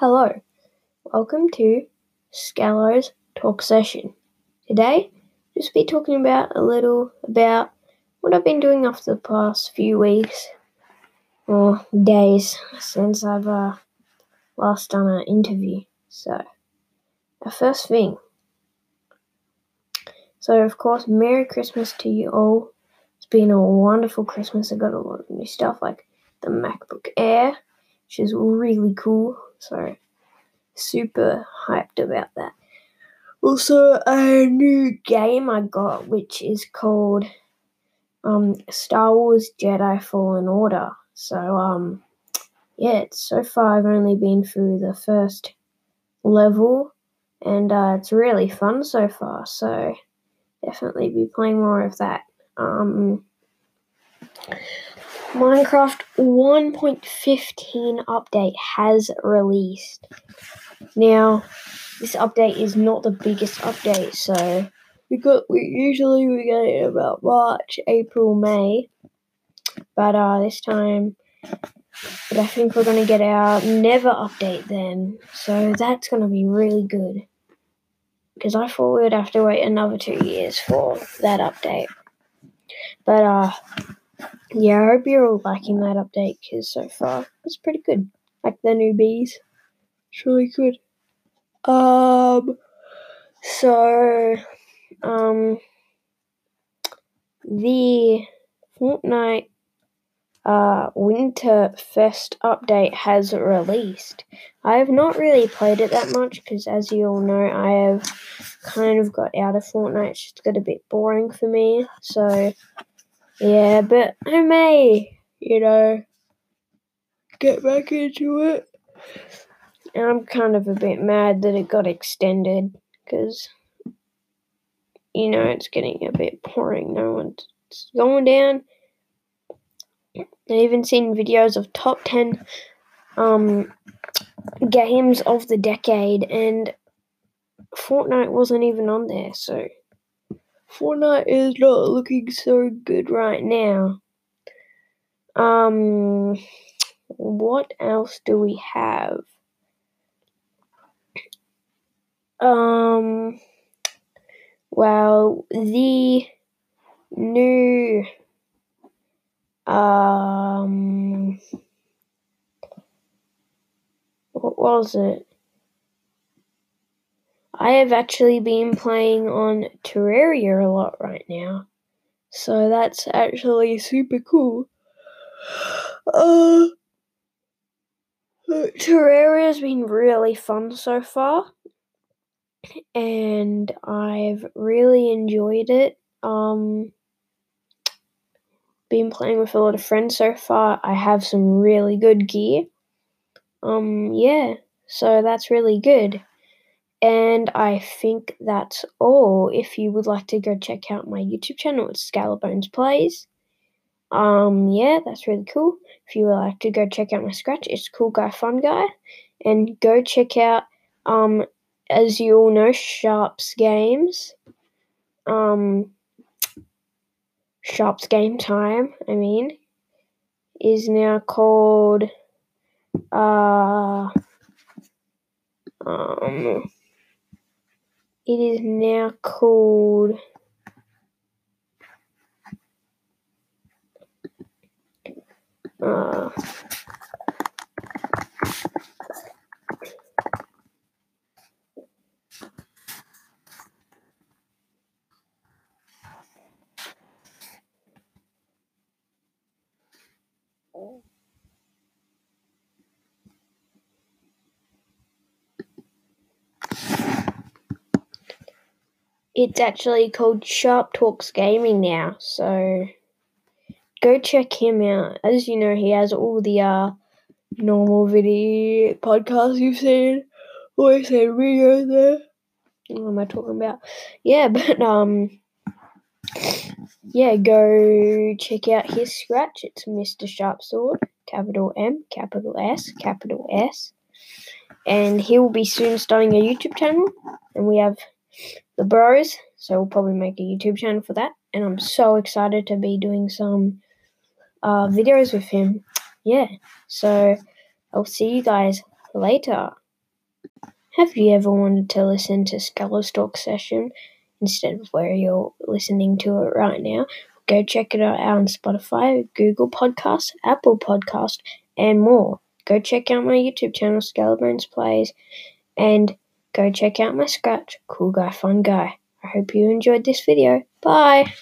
Hello, welcome to Scallo's Talk Session. Today, just be talking about a little about what I've been doing after the past few weeks or days since I've uh, last done an interview. So, the first thing. So, of course, Merry Christmas to you all. It's been a wonderful Christmas. I got a lot of new stuff like the MacBook Air, which is really cool. So, super hyped about that. Also, a new game I got, which is called um, Star Wars Jedi Fallen Order. So, um, yeah, so far I've only been through the first level, and uh, it's really fun so far. So, definitely be playing more of that. Um, Minecraft 1.15 update has released. Now, this update is not the biggest update, so we got we usually we get it about March, April, May, but uh, this time, but I think we're gonna get our Nether update then, so that's gonna be really good. Because I thought we would have to wait another two years for that update, but uh, yeah, I hope you're all liking that update because so far it's pretty good. Like the newbies, it's really good. Um, so, um, the Fortnite uh, Winter Fest update has released. I have not really played it that much because, as you all know, I have kind of got out of Fortnite. It's just got a bit boring for me. So, yeah, but I may, you know, get back into it. And I'm kind of a bit mad that it got extended because, you know, it's getting a bit boring. No one's going down. I've even seen videos of top 10 um, games of the decade, and Fortnite wasn't even on there, so Fortnite is not looking so good right now. Um, what else do we have? Um, well, the new um, what was it? I have actually been playing on Terraria a lot right now. So that's actually super cool. Uh, Terraria's been really fun so far. And I've really enjoyed it. Um, been playing with a lot of friends so far. I have some really good gear. Um, yeah, so that's really good. And I think that's all. If you would like to go check out my YouTube channel, it's Scalabones Plays. Um, yeah, that's really cool. If you would like to go check out my scratch, it's Cool Guy Fun Guy. And go check out, um, as you all know, Sharps Games. Um, Sharps Game Time, I mean, is now called, uh, um, it is now called uh, it's actually called Sharp Talks Gaming now. So go check him out. As you know, he has all the uh, normal video podcasts you've seen. Always say videos there. What am I talking about? Yeah, but um, yeah, go check out his scratch. It's Mr. Sharp Sword, capital M, capital S, capital S, and he will be soon starting a YouTube channel. And we have the bros, so we'll probably make a YouTube channel for that. And I'm so excited to be doing some uh, videos with him. Yeah, so I'll see you guys later. Have you ever wanted to listen to Scholars Talk session instead of where you're listening to it right now? Go check it out on Spotify, Google Podcast, Apple Podcast, and more. Go check out my YouTube channel, Scalabones Plays, and go check out my Scratch, Cool Guy, Fun Guy. I hope you enjoyed this video. Bye!